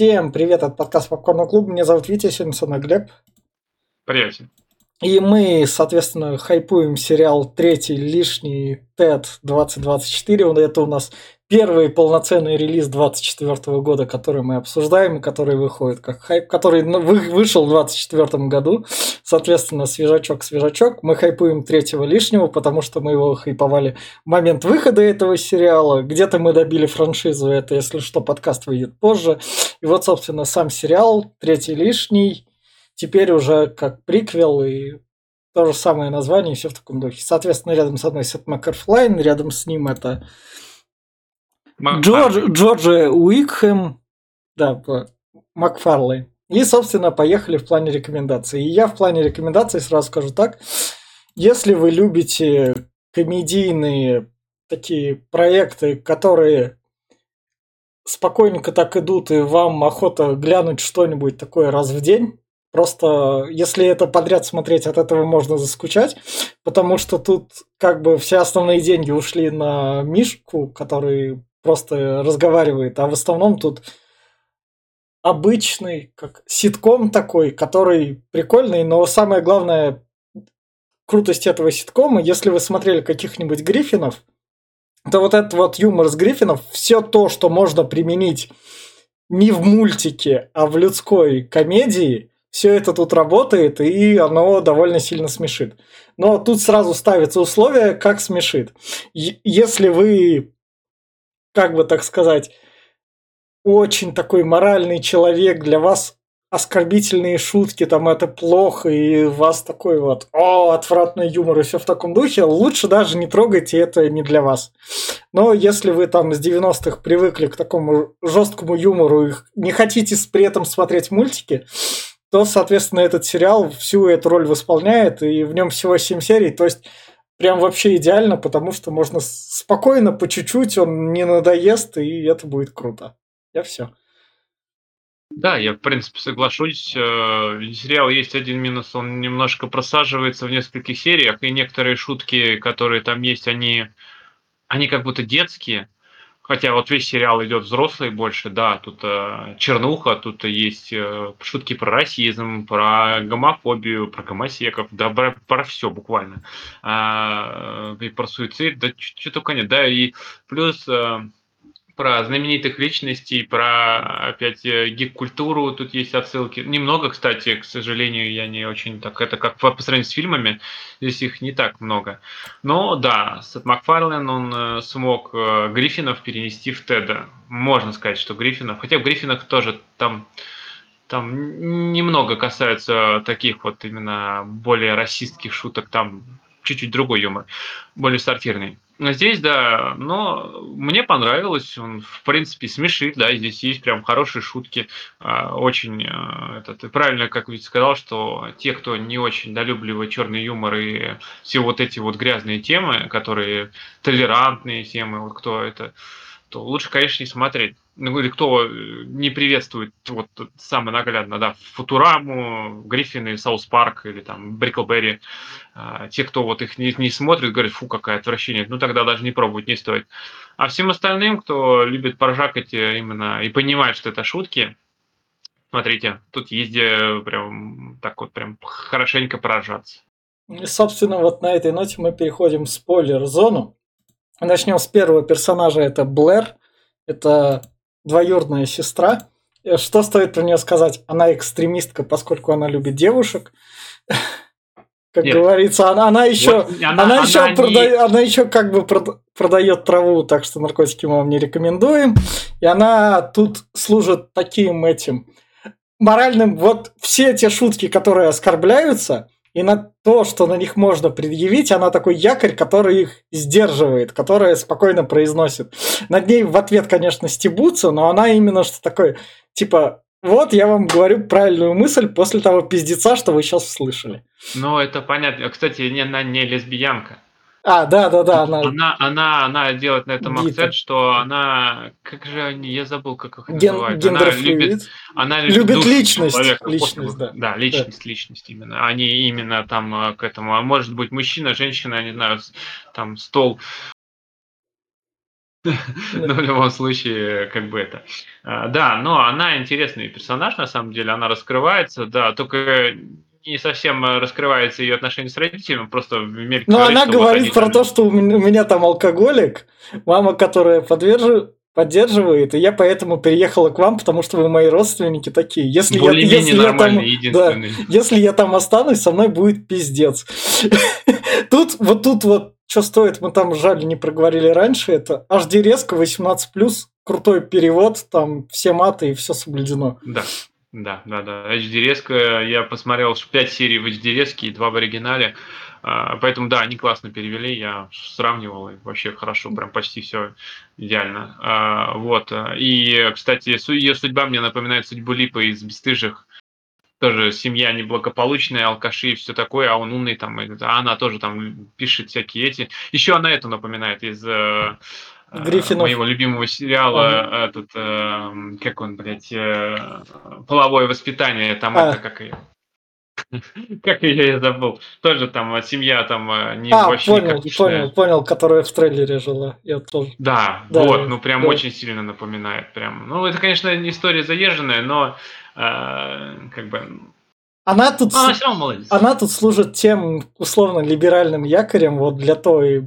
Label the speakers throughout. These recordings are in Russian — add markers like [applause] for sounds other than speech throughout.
Speaker 1: Всем привет от подкаста Попкорный клуб. Меня зовут Витя, со мной Глеб.
Speaker 2: Привет.
Speaker 1: И мы, соответственно, хайпуем сериал «Третий лишний TED 2024». Это у нас первый полноценный релиз 2024 года, который мы обсуждаем и который выходит как хайп, который вышел в 2024 году. Соответственно, свежачок-свежачок. Мы хайпуем третьего лишнего, потому что мы его хайповали в момент выхода этого сериала. Где-то мы добили франшизу, это, если что, подкаст выйдет позже. И вот, собственно, сам сериал «Третий лишний» теперь уже как приквел и то же самое название, и все в таком духе. Соответственно, рядом с одной Сет Маккерфлайн, рядом с ним это Джордж, Джорджи Уикхэм, да, Макфарлей. И, собственно, поехали в плане рекомендаций. И я в плане рекомендаций сразу скажу так. Если вы любите комедийные такие проекты, которые спокойненько так идут, и вам охота глянуть что-нибудь такое раз в день, Просто если это подряд смотреть, от этого можно заскучать, потому что тут как бы все основные деньги ушли на Мишку, который просто разговаривает, а в основном тут обычный, как ситком такой, который прикольный, но самое главное крутость этого ситкома, если вы смотрели каких-нибудь Гриффинов, то вот этот вот юмор с Гриффинов, все то, что можно применить не в мультике, а в людской комедии – все это тут работает, и оно довольно сильно смешит. Но тут сразу ставится условие, как смешит. Если вы, как бы так сказать, очень такой моральный человек, для вас оскорбительные шутки, там это плохо, и у вас такой вот, о, отвратный юмор, и все в таком духе, лучше даже не трогайте, это не для вас. Но если вы там с 90-х привыкли к такому жесткому юмору и не хотите при этом смотреть мультики, то, соответственно, этот сериал всю эту роль восполняет, и в нем всего 7 серий, то есть прям вообще идеально, потому что можно спокойно, по чуть-чуть, он не надоест, и это будет круто. Я все.
Speaker 2: Да, я, в принципе, соглашусь. Э, сериал есть один минус, он немножко просаживается в нескольких сериях, и некоторые шутки, которые там есть, они, они как будто детские, Хотя вот весь сериал идет взрослый больше, да, тут э, чернуха, тут есть э, шутки про расизм, про гомофобию, про гомосеков, да, про, про все буквально. А, и про суицид, да, что только нет, да, и плюс э, про знаменитых личностей, про опять э, гик-культуру, тут есть отсылки. Немного, кстати, к сожалению, я не очень так, это как по, по сравнению с фильмами, здесь их не так много. Но да, Сет Макфарлен, он э, смог э, Гриффинов перенести в Теда. Можно сказать, что Гриффинов, хотя в Гриффинах тоже там там немного касаются таких вот именно более расистских шуток, там чуть-чуть другой юмор, более сортирный. Здесь, да, но мне понравилось, он, в принципе, смешит, да, здесь есть прям хорошие шутки, а, очень, а, это, ты правильно, как ведь сказал, что те, кто не очень долюбливает черный юмор и все вот эти вот грязные темы, которые толерантные темы, вот кто это, то лучше, конечно, не смотреть. Ну, или кто э, не приветствует, вот самое наглядно, да, Футураму, Гриффины, South Park или там Brickleberry, а, те, кто вот их не, не смотрит, говорят, фу, какая отвращение, ну тогда даже не пробовать не стоит. А всем остальным, кто любит поржакать э, именно и понимает, что это шутки, смотрите, тут есть где прям так вот прям хорошенько
Speaker 1: поржать. Собственно, вот на этой ноте мы переходим в спойлер-зону. Начнем с первого персонажа, это Блэр. Это двоюродная сестра. Э, что стоит про нее сказать? Она экстремистка, поскольку она любит девушек. [laughs] Как Нет. говорится, она, она еще, вот, она, она, еще она, прода... не... она еще как бы продает траву, так что наркотики мы вам не рекомендуем. И она тут служит таким этим моральным. Вот все те шутки, которые оскорбляются, и на то, что на них можно предъявить, она такой якорь, который их сдерживает, который спокойно произносит. Над ней в ответ, конечно, стебутся, но она именно что такое, типа, вот я вам говорю правильную мысль после того пиздеца, что вы сейчас услышали.
Speaker 2: Ну, это понятно. Кстати, она не лесбиянка.
Speaker 1: А, да, да, да,
Speaker 2: она... Она, она, она делает на этом Бита. акцент, что она, как же они, я забыл, как их
Speaker 1: Ген, называют. Она любит,
Speaker 2: она
Speaker 1: любит, любит личность, человека, личность, да.
Speaker 2: Да, личность, да. личность именно. Они именно там э, к этому, а может быть мужчина, женщина, не знаю, там стол [laughs] Но в любом случае, как бы это. А, да, но она интересный персонаж, на самом деле, она раскрывается, да, только не совсем раскрывается ее отношения с родителями, просто в мире.
Speaker 1: Но она говорит про то, что у меня там алкоголик, мама, которая поддерживает поддерживает, и я поэтому переехала к вам, потому что вы мои родственники такие. Если я, если я там, да, если я там останусь, со мной будет пиздец. [laughs] Тут вот тут вот что стоит, мы там жаль не проговорили раньше, это HD резко 18+, крутой перевод, там все маты и все соблюдено.
Speaker 2: Да, да, да, да. HD резко, я посмотрел 5 серий в HD резке и 2 в оригинале. А, поэтому, да, они классно перевели, я сравнивал, и вообще хорошо, прям почти все идеально. А, вот. И, кстати, ее судьба мне напоминает судьбу Липа из «Бестыжих». Тоже семья неблагополучная, алкаши и все такое, а он умный там, а она тоже там пишет всякие эти. Еще она эту напоминает из э, Гриффинов. моего любимого сериала, а. этот, э, как он, блядь, половое воспитание, там а. это как ее. [laughs] Как ее я забыл. Тоже там а, семья там а, не
Speaker 1: а, вообще понял, понял, понял, которая в трейлере жила. Я тоже.
Speaker 2: Да, да вот, ну прям да. очень сильно напоминает. Прям. Ну, это, конечно, история заезженная, но э, как бы
Speaker 1: она тут, она, она тут служит тем условно либеральным якорем вот для той...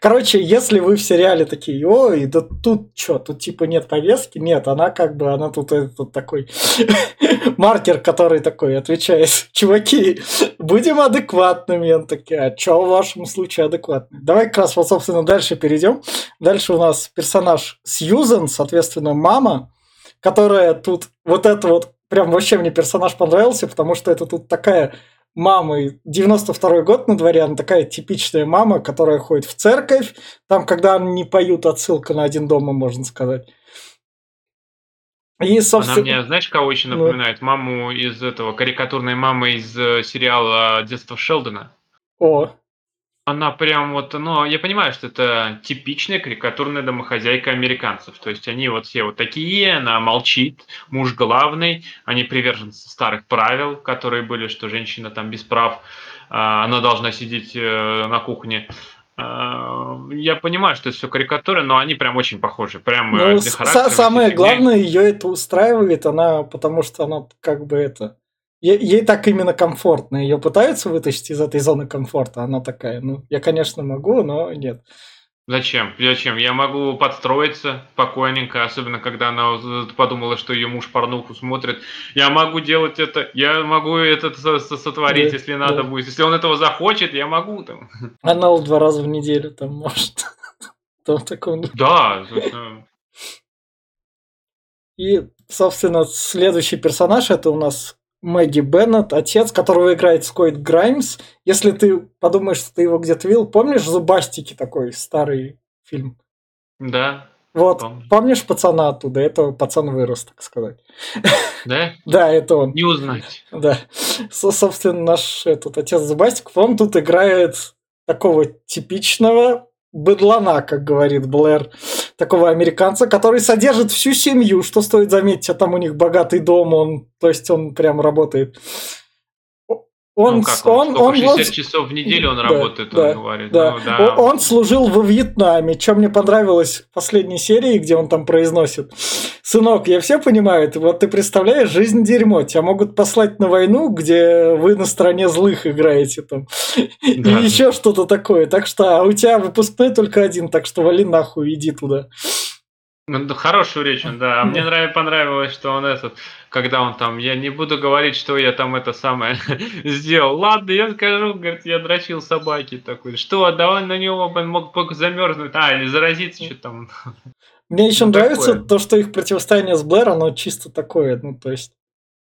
Speaker 1: Короче, если вы в сериале такие, ой, да тут что, тут типа нет повестки, нет, она как бы, она тут этот такой [laughs] маркер, который такой отвечает, [laughs] чуваки, будем адекватными. Он такие, а что в вашем случае адекватный? Давай как раз вот, собственно, дальше перейдем. Дальше у нас персонаж Сьюзен, соответственно, мама, которая тут вот это вот прям вообще мне персонаж понравился, потому что это тут такая мама, 92-й год на дворе, она такая типичная мама, которая ходит в церковь, там, когда они не поют, отсылка на один дома, можно сказать.
Speaker 2: И, собственно... Она мне, знаешь, кого еще ну. напоминает? Ну... Маму из этого, карикатурной мамы из э, сериала «Детство Шелдона».
Speaker 1: О,
Speaker 2: она прям вот, ну, я понимаю, что это типичная карикатурная домохозяйка американцев. То есть они вот все вот такие, она молчит, муж главный, они приверженцы старых правил, которые были, что женщина там без прав, а, она должна сидеть э, на кухне. А, я понимаю, что это все карикатуры, но они прям очень похожи. Прям
Speaker 1: э, ну, самое главное, ее это устраивает, она, потому что она как бы это ей, так именно комфортно. Ее пытаются вытащить из этой зоны комфорта. Она такая, ну, я, конечно, могу, но нет.
Speaker 2: Зачем? Зачем? Я могу подстроиться спокойненько, особенно когда она подумала, что ее муж порнуху смотрит. Я могу делать это, я могу это сотворить, да, если надо да. будет. Если он этого захочет, я могу там.
Speaker 1: Она два раза в неделю там может. [laughs] Там таком...
Speaker 2: Да.
Speaker 1: И, собственно, следующий персонаж это у нас Мэгги Беннет, отец, которого играет Скойт Граймс. Если ты подумаешь, что ты его где-то видел, помнишь «Зубастики» такой старый фильм?
Speaker 2: Да.
Speaker 1: Вот, помню. помнишь пацана оттуда? Это пацан вырос, так сказать.
Speaker 2: Да? [laughs]
Speaker 1: Да, это он.
Speaker 2: Не узнать.
Speaker 1: Да. Собственно, наш этот отец Зубастиков, он тут играет такого типичного быдлана, как говорит Блэр, такого американца, который содержит всю семью, что стоит заметить, а там у них богатый дом, он, то есть он прям работает
Speaker 2: он, ну, как он, он, он 60 вот... часов в неделю он да, работает, да, он говорит.
Speaker 1: Да. Ну, да. Он служил во Вьетнаме, чем мне понравилось в последней серии, где он там произносит. Сынок, я все понимаю, ты, вот ты представляешь, жизнь дерьмо, тебя могут послать на войну, где вы на стороне злых играете там. Да. И еще что-то такое. Так что, а у тебя выпускной только один, так что вали нахуй, иди туда.
Speaker 2: Ну, хорошую речь он, да. А мне нравится, понравилось, что он этот, когда он там, я не буду говорить, что я там это самое [laughs] сделал. Ладно, я скажу, говорит, я дрочил собаки такой. Что, давай на него он мог замерзнуть, а, или заразиться, что там.
Speaker 1: Мне еще ну, нравится такое. то, что их противостояние с Блэр, оно чисто такое, ну, то есть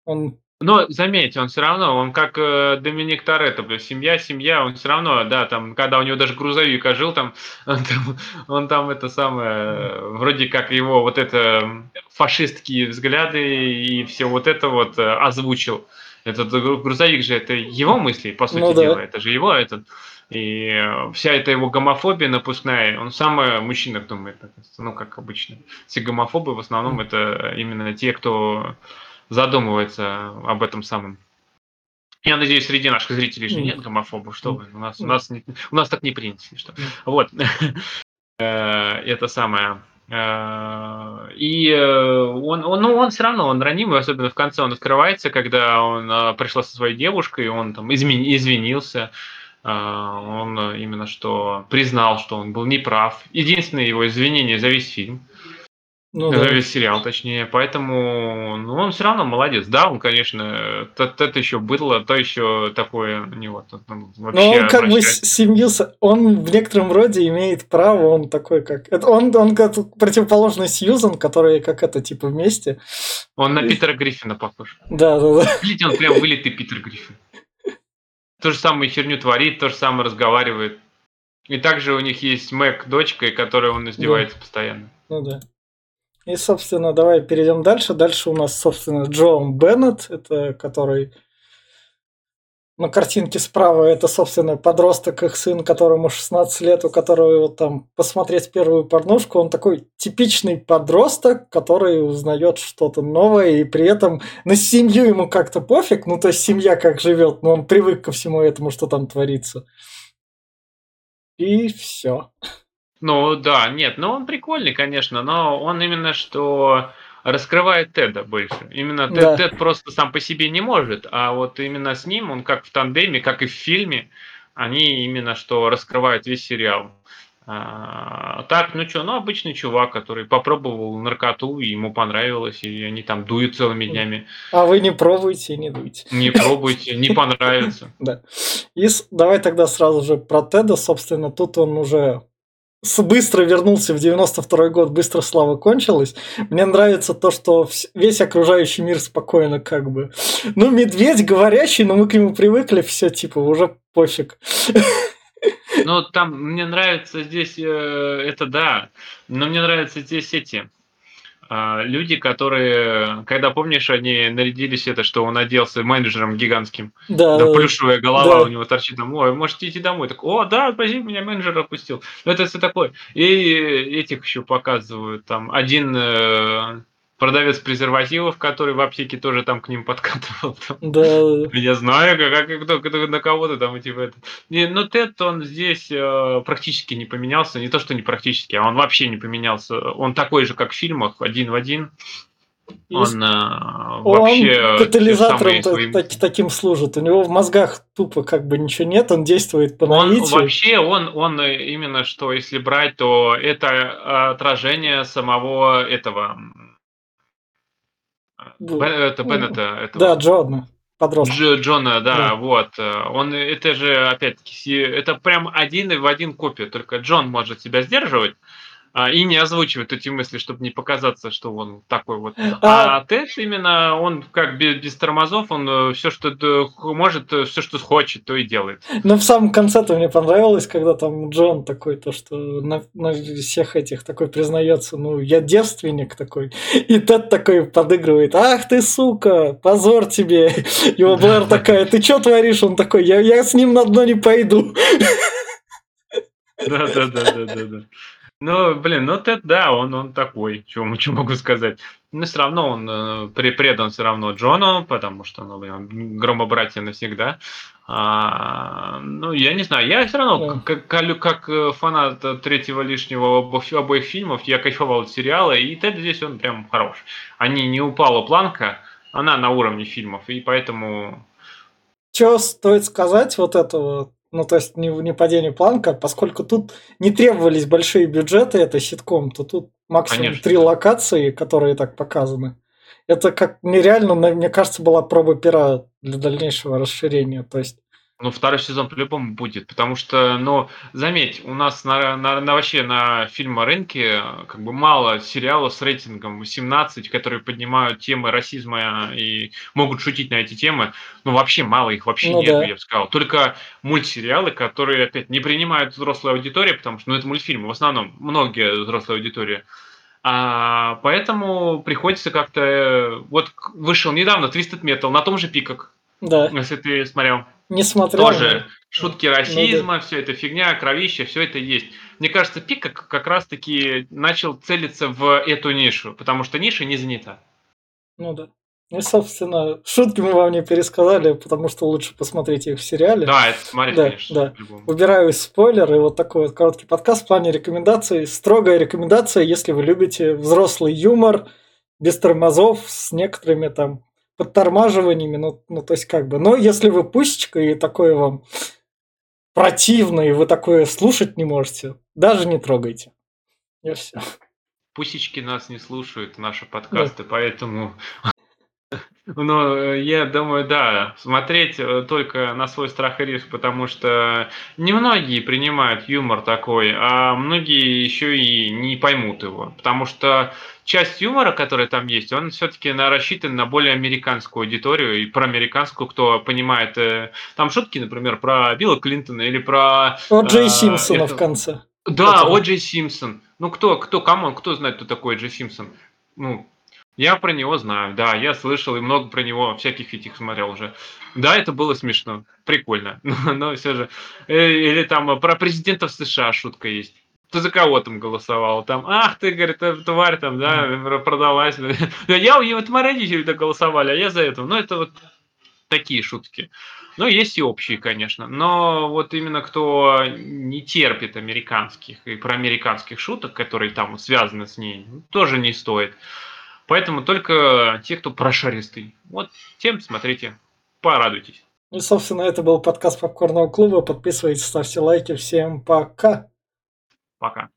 Speaker 1: он
Speaker 2: но заметьте, он все равно, он как э, Доминик Торетто, бля, семья, семья, он все равно, да, там, когда у него даже грузовик ожил, там, [laughs] он там, он там это самое, вроде как его вот это фашистские взгляды и все вот это вот э, озвучил. Этот грузовик же это его мысли, по сути ну, да. дела, это же его этот. И вся эта его гомофобия напускная, он сам о мужчинах думает, ну, как обычно. Все гомофобы в основном это именно те, кто задумывается об этом самом. Я надеюсь, среди наших зрителей же нет гомофобов. Что вы? У нас, у нас, не, у нас так не принято. Что. Вот. [laughs] Э, это самое. Э, и э, он, он, ну, он все равно, он ранимый, особенно в конце он открывается, когда он пришла со своей девушкой, он там измени, извинился, он именно что признал, что он был неправ. Единственное его извинение за весь фильм. Ну, да. Весь сериал, точнее. Поэтому, ну, он все равно молодец. Да, он, конечно, это еще было, то еще такое не вот
Speaker 1: он вообще. Но он как бы семью, он в некотором роде имеет право, он такой как, это он он как противоположный Сьюзан, которые как это типа вместе.
Speaker 2: Он на Питера Гриффина похож.
Speaker 1: Да, да, да.
Speaker 2: Видите, он прям вылитый Питер Гриффин. То же самое херню творит, то же самое разговаривает. И также у них есть Мэг, дочка, которой он издевается да. постоянно.
Speaker 1: Ну да. И, собственно, давай перейдем дальше. Дальше у нас, собственно, Джон Беннет, это который на картинке справа это, собственно, подросток, их сын, которому 16 лет, у которого вот там посмотреть первую порнушку, он такой типичный подросток, который узнает что-то новое, и при этом на семью ему как-то пофиг, ну то есть семья как живет, но он привык ко всему этому, что там творится. И все.
Speaker 2: Ну да, нет, ну он прикольный, конечно, но он именно что раскрывает Теда больше. Именно Тед, да. Тед просто сам по себе не может, а вот именно с ним, он как в тандеме, как и в фильме, они именно что раскрывают весь сериал. А, так, ну что, ну обычный чувак, который попробовал наркоту, и ему понравилось, и они там дуют целыми днями.
Speaker 1: А вы не пробуйте, не дуйте.
Speaker 2: Не пробуйте, не понравится. [laughs]
Speaker 1: Да. И давай тогда сразу же про Теда, собственно, тут он уже быстро вернулся в 92 год, быстро слава кончилась. Мне нравится то, что весь окружающий мир спокойно как бы. Ну, медведь говорящий, но мы к нему привыкли, все типа уже пофиг.
Speaker 2: Ну, там мне нравится здесь, э, это да, но мне нравятся здесь эти люди, которые, когда помнишь, они нарядились это, что он оделся менеджером гигантским, да, да плюшевая голова да. у него торчит там, ой, можете идти домой, так, о, да, спасибо, меня менеджер опустил, ну это все такое, и этих еще показывают, там, один э, продавец презервативов, который в аптеке тоже там к ним подкатывал. Там.
Speaker 1: Да.
Speaker 2: Я знаю, как, как кто, кто, на кого-то там типа это. Не, но Тед, он здесь э, практически не поменялся. Не то, что не практически, а он вообще не поменялся. Он такой же, как в фильмах, один в один. Он, э, вообще
Speaker 1: он катализатором своим... так, таким служит. У него в мозгах тупо как бы ничего нет, он действует по наитию.
Speaker 2: Он вообще, он, он именно что, если брать, то это отражение самого этого это Беннета. Этого.
Speaker 1: Да, Джона.
Speaker 2: Подросток. Дж, Джона, да, да, вот. Он, это же, опять-таки, это прям один в один копия, только Джон может себя сдерживать, а, и не озвучивает эти мысли, чтобы не показаться, что он такой вот. А, а Тед именно, он как без, без тормозов, он э, все, что может, э, все, что хочет, то и делает.
Speaker 1: Ну, в самом конце-то мне понравилось, когда там Джон такой, то, что на, на всех этих такой признается, ну, я девственник такой. И Тед такой подыгрывает, ах ты, сука, позор тебе. Его Блэр [laughs] такая, ты что творишь? Он такой, я, я с ним на дно не пойду. [laughs]
Speaker 2: Да, да, да, да, да, да. Ну, блин, ну Тед, да, он, он такой, что, [laughs] что могу сказать. Но все равно он э, предан все равно Джону, потому что, ну, блин, громобратья навсегда. А, ну, я не знаю, я все равно, как, как, э, фанат третьего лишнего обоих, обоих фильмов, я кайфовал от сериала, и Тед здесь он прям хорош. Они не упала планка, она на уровне фильмов, и поэтому...
Speaker 1: Что стоит сказать вот этого ну, то есть не, не падение планка, поскольку тут не требовались большие бюджеты, это ситком, то тут максимум Конечно. три локации, которые так показаны. Это как нереально, мне кажется, была проба пера для дальнейшего расширения. То есть
Speaker 2: ну, второй сезон по-любому будет, потому что, ну, заметь, у нас на, на, на вообще на фильм рынке как бы мало сериалов с рейтингом 18, которые поднимают темы расизма и могут шутить на эти темы. Ну, вообще мало их вообще ну, нет, да. я бы сказал. Только мультсериалы, которые, опять, не принимают взрослую аудиторию, потому что, ну, это мультфильмы, в основном, многие взрослые аудитории. А, поэтому приходится как-то... Вот вышел недавно Twisted Metal на том же пиках.
Speaker 1: Да.
Speaker 2: Если ты смотрел.
Speaker 1: Не смотрел.
Speaker 2: Тоже шутки расизма, ну, да. все это фигня, кровище, все это есть. Мне кажется, Пик как, как раз-таки начал целиться в эту нишу, потому что ниша не занята.
Speaker 1: Ну да. Ну, собственно, шутки мы вам не пересказали, потому что лучше посмотреть их в сериале.
Speaker 2: Да, это смотреть,
Speaker 1: Да,
Speaker 2: конечно,
Speaker 1: да. Убираю спойлеры, вот такой вот короткий подкаст в плане рекомендаций. Строгая рекомендация, если вы любите взрослый юмор, без тормозов, с некоторыми там подтормаживаниями, ну, ну то есть как бы. Но если вы пусечка и такое вам противно, и вы такое слушать не можете, даже не трогайте. И все.
Speaker 2: Пусечки нас не слушают, наши подкасты, поэтому... Э, я думаю, да, смотреть э, только на свой страх и риск, потому что немногие принимают юмор такой, а многие еще и не поймут его. Потому что часть юмора, который там есть, он все-таки рассчитан на более американскую аудиторию и про американскую, кто понимает э, там шутки, например, про Билла Клинтона или про...
Speaker 1: Вот Джей
Speaker 2: э,
Speaker 1: Симпсона
Speaker 2: это-
Speaker 1: в конце.
Speaker 2: Да. О. Джей Симпсон. Ну кто, кто, come on, кто знает, кто такой Джей Симпсон? Ну, я про него знаю, да, я слышал и много про него всяких этих смотрел уже. Да, это было смешно, прикольно, [laughs] но, но все же. Э, Или там про президентов США шутка есть. Ты за кого там голосовал? Там, ах ты, говорит, тварь там, да, продалась. [laughs] Я, и вот мои родители так голосовали, а я за этого. Ну, это вот такие шутки. Ну, есть и общие, конечно. Но вот именно кто не терпит американских и проамериканских шуток, которые там связаны с ней, тоже не стоит. Поэтому только те, кто прошаристый. Вот тем смотрите, порадуйтесь.
Speaker 1: И, собственно, это был подкаст Попкорного клуба. Подписывайтесь, ставьте лайки. Всем пока.
Speaker 2: Пока.